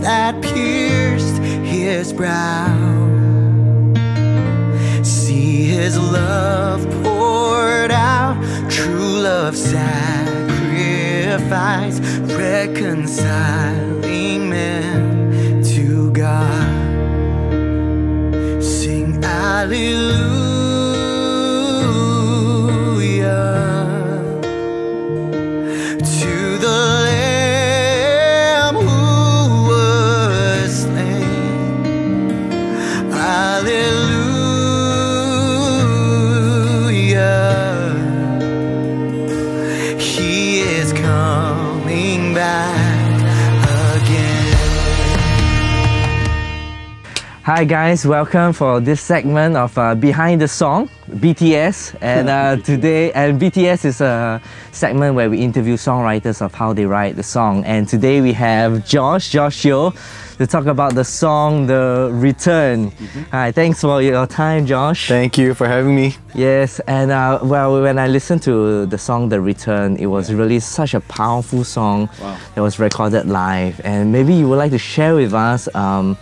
that pierced his brow. Love sacrifice, reconciling men to God. Sing Alleluia Hi guys, welcome for this segment of uh, Behind the Song, BTS. And uh, today, and BTS is a segment where we interview songwriters of how they write the song. And today we have Josh, Josh Yeoh, to talk about the song The Return. Hi, thanks for your time, Josh. Thank you for having me. Yes, and uh, well, when I listened to the song The Return, it was really such a powerful song Wow. that was recorded live. And maybe you would like to share with us um,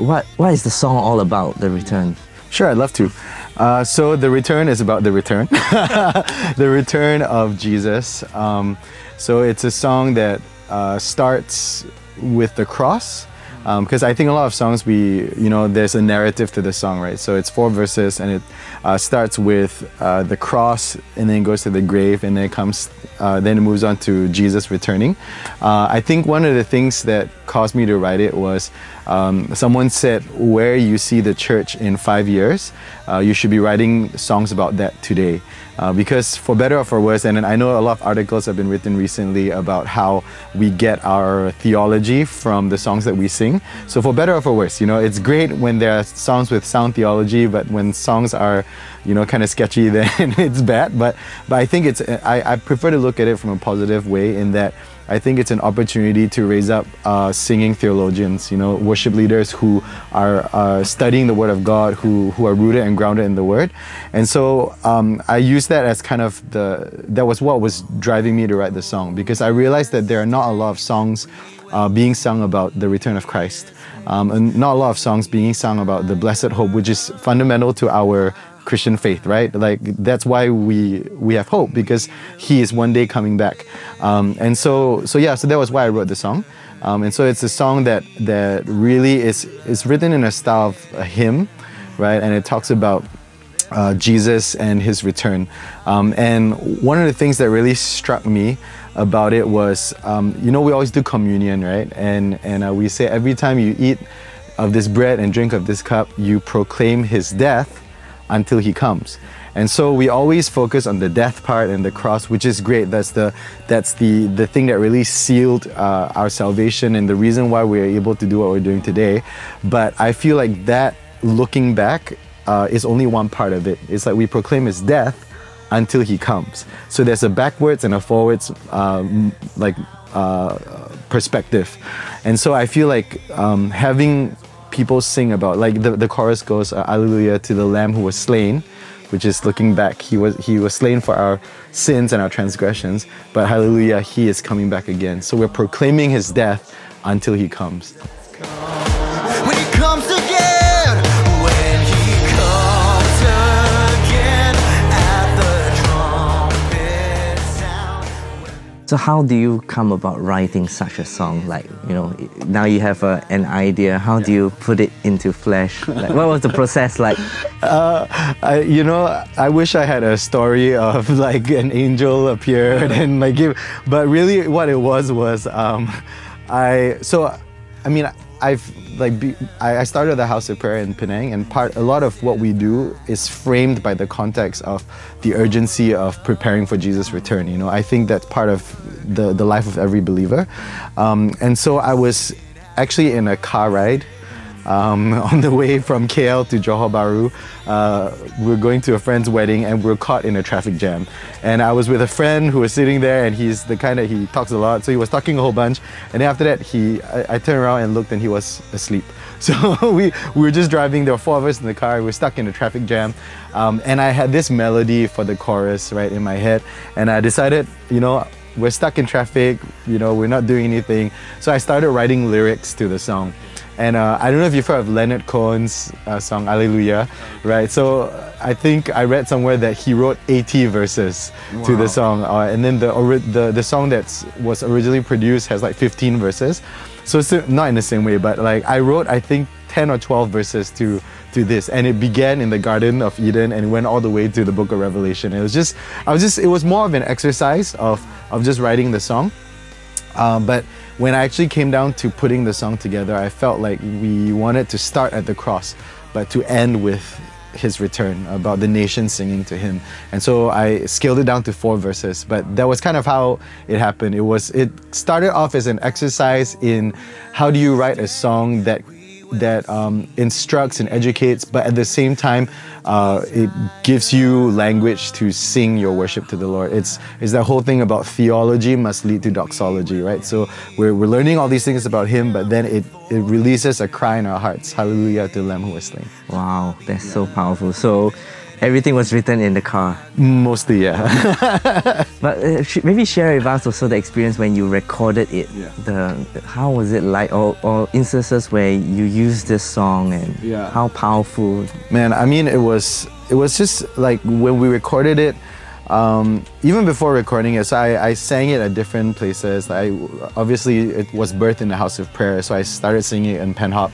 what what is the song all about, The Return? Sure, I'd love to. Uh, so the return is about the return, the return of Jesus. Um, so it's a song that uh, starts with the cross. Because I think a lot of songs, we, you know, there's a narrative to the song, right? So it's four verses and it uh, starts with uh, the cross and then goes to the grave and then it comes, uh, then it moves on to Jesus returning. Uh, I think one of the things that caused me to write it was um, someone said, where you see the church in five years, uh, you should be writing songs about that today. Uh, because for better or for worse, and I know a lot of articles have been written recently about how we get our theology from the songs that we sing. So for better or for worse, you know, it's great when there are songs with sound theology, but when songs are, you know, kind of sketchy, then it's bad. But but I think it's I, I prefer to look at it from a positive way in that I think it's an opportunity to raise up uh, singing theologians, you know, worship leaders who are uh, studying the Word of God, who who are rooted and grounded in the Word, and so um, I use that as kind of the that was what was driving me to write the song because I realized that there are not a lot of songs uh, being sung about the return of Christ, um, and not a lot of songs being sung about the blessed hope, which is fundamental to our Christian faith, right? Like that's why we we have hope because He is one day coming back, um, and so so yeah, so that was why I wrote the song, um, and so it's a song that that really is is written in a style of a hymn, right? And it talks about uh, Jesus and His return, um, and one of the things that really struck me about it was, um, you know, we always do communion, right? And and uh, we say every time you eat of this bread and drink of this cup, you proclaim His death until he comes. And so we always focus on the death part and the cross, which is great. That's the that's the the thing that really sealed uh, our salvation and the reason why we are able to do what we're doing today. But I feel like that looking back uh, is only one part of it. It's like we proclaim his death until he comes. So there's a backwards and a forwards um, like uh, perspective. And so I feel like um, having people sing about like the, the chorus goes uh, Alleluia to the Lamb who was slain, which is looking back. He was he was slain for our sins and our transgressions, but Hallelujah, he is coming back again. So we're proclaiming his death until he comes. So how do you come about writing such a song? Like you know, now you have a, an idea. How do you put it into flesh? Like, what was the process like? I, you know, I wish I had a story of like an angel appeared and like give, but really what it was was, um, I so, I mean, I've like be, I, started the House of Prayer in Penang, and part a lot of what we do is framed by the context of the urgency of preparing for Jesus' return. You know, I think that's part of the the life of every believer, um, and so I was actually in a car ride Um, on the way from KL to Johor Bahru, uh, we are going to a friend's wedding and we are caught in a traffic jam. And I was with a friend who was sitting there, and he's the kind that he talks a lot, so he was talking a whole bunch. And after that, he I, I turned around and looked, and he was asleep. So we, we were just driving. There were four of us in the car. We were stuck in a traffic jam, um, and I had this melody for the chorus right in my head, and I decided, you know, we're stuck in traffic. You know, we're not doing anything. So I started writing lyrics to the song. And uh, I don't know if you've heard of Leonard Cohen's uh, song Hallelujah, right? So I think I read somewhere that he wrote 80 verses to the song, uh, and then the, the the song that was originally produced has like 15 verses. So it's not in the same way, but like I wrote, I think 10 or 12 verses to to this, and it began in the Garden of Eden and went all the way to the Book of Revelation. It was just, I was just, it was more of an exercise of of just writing the song. Um, but when I actually came down to putting the song together, I felt like we wanted to start at the cross, but to end with his return, about the nation singing to him. And so I scaled it down to four verses, but that was kind of how it happened. It was it started off as an exercise in how do you write a song that that um, instructs and educates, but at the same time, uh, it gives you language to sing your worship to the Lord. It's, it's that whole thing about theology must lead to doxology, right? So we're, we're learning all these things about Him, but then it, it releases a cry in our hearts Hallelujah to Lamb who was slain. Wow, that's so powerful. So everything was written in the car. Mostly, yeah. But uh, sh- maybe share with us also the experience when you recorded it. Yeah. The how was it like, or, or instances where you used this song and Yeah. how powerful. Man, I mean, it was it was just like when we recorded it. Um, even before recording it, so I, I sang it at different places. I obviously it was birthed in the house of prayer, so I started singing it in PenHOP.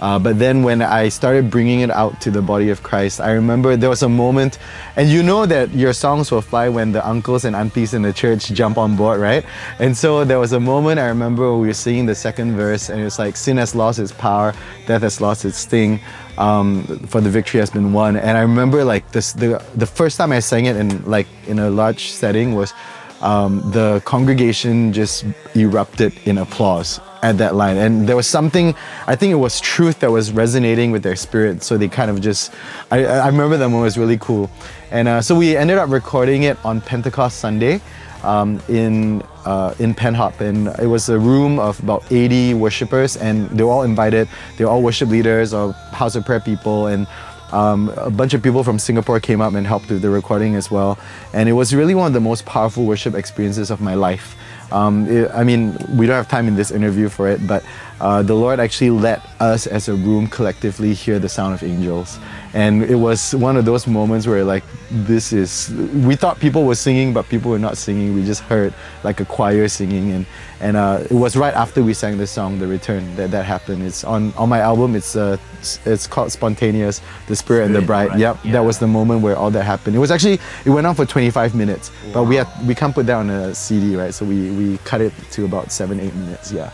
Uh, but then when I started bringing it out to the body of Christ, I remember there was a moment, and you know that your songs will fly when the uncles and aunties in the church jump on board, right? And so there was a moment I remember we were singing the second verse, and it's like, Sin has lost its power, death has lost its sting, um, for the victory has been won. And I remember like this, the, the first time I sang it in like in a large setting was um, the congregation just erupted in applause at that line. And there was something, I think it was truth that was resonating with their spirit. So they kind of just, I, I remember that moment was really cool. And uh, so we ended up recording it on Pentecost Sunday um, in uh, in PenHOP, and it was a room of about 80 worshippers, and they were all invited. They were all worship leaders or House of Prayer people, and um, a bunch of people from Singapore came up and helped with the recording as well. And it was really one of the most powerful worship experiences of my life. Um, it- I mean, we don't have time in this interview for it, but uh, the Lord actually let us as a room collectively hear the sound of angels. And it was one of those moments where, like, this is, we thought people were singing, but people were not singing. We just heard like a choir singing. And, and uh, it was right after we sang this song, The Return, that that happened. It's on, on my album, it's, uh, it's called Spontaneous, The Spirit and the Bride. Yep, that was the moment where all that happened. It was actually, it went on for 25 minutes, but we had, we can't put that on a CD, right? So we, we cut it to about seven, eight minutes, yeah.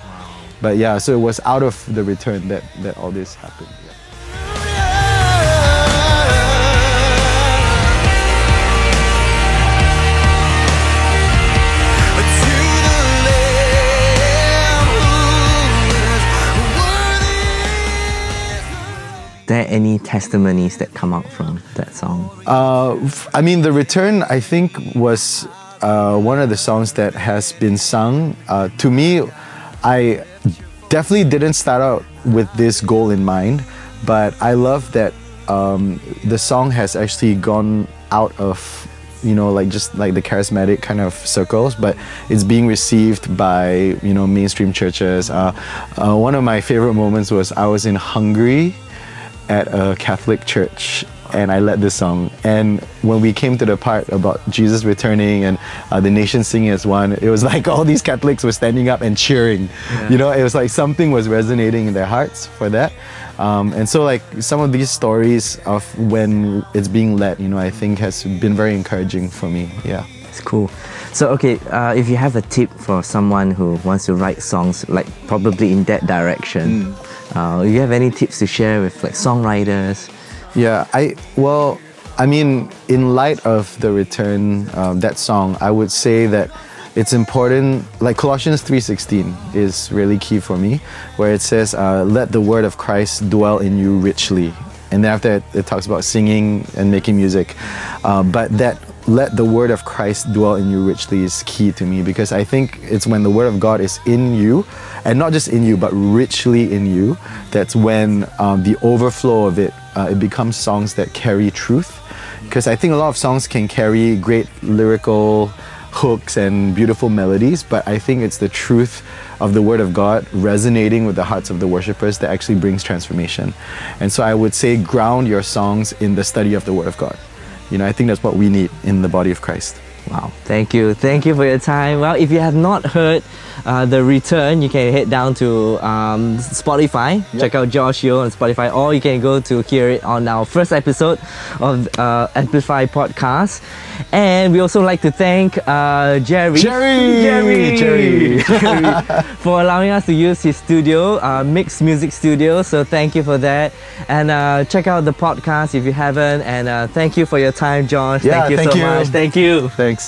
But yeah, so it was out of the return that, that all this happened. yeah. To the Lamb who is worthy. there any testimonies that come out from that song? Uh, I mean, The Return, I think, was uh, one of the songs that has been sung. Uh, to me, I definitely didn't start out with this goal in mind, but I love that um, the song has actually gone out of you know like just like the charismatic kind of circles but it's being received by you know mainstream churches. Uh, uh, one of my favorite moments was i was in hungary at a Catholic church and I led this song. And when we came to the part about Jesus returning and uh, the nation singing as one, it was like all these Catholics were standing up and cheering. You know, it was like something was resonating in their hearts for that. Um, and so, like some of these stories of when it's being led, you know, I think has been very encouraging for me. Yeah. It's cool. So, okay, uh, if you have a tip for someone who wants to write songs, like probably in that direction, uh, you have any tips to share with like songwriters? Yeah, I well, I mean, in light of the return, um, that song, I would say that it's important like colossians 3.16 is really key for me where it says uh, let the word of christ dwell in you richly. And then after it, it talks about singing and making music. Uh, but that let the word of christ dwell in you richly is key to me because i think it's when the word of god is in you and not just in you but richly in you that's when um, the overflow of it uh, it becomes songs that carry truth because I think a lot of songs can carry great lyrical hooks and beautiful melodies, but I think it's the truth of the Word of God resonating with the hearts of the worshippers that actually brings transformation. And so I would say ground your songs in the study of the Word of God. You know, I think that's what we need in the body of Christ. Wow, thank you. Thank you for your time. Well, if you have not heard uh, The Return, you can head down to um, Spotify, check out Josh Yeoh on Spotify, or you can go to hear it on our first episode of uh, Amplify Podcast. And we also like to thank uh, Jerry. Jerry! Jerry! Jerry! Jerry, for allowing us to use his studio, uh, Mix Music Studio. So thank you for that. And uh, check out the podcast if you haven't. And uh, thank you for your time, Josh. Yeah, thank you thank so you. much. Thank you. Thanks.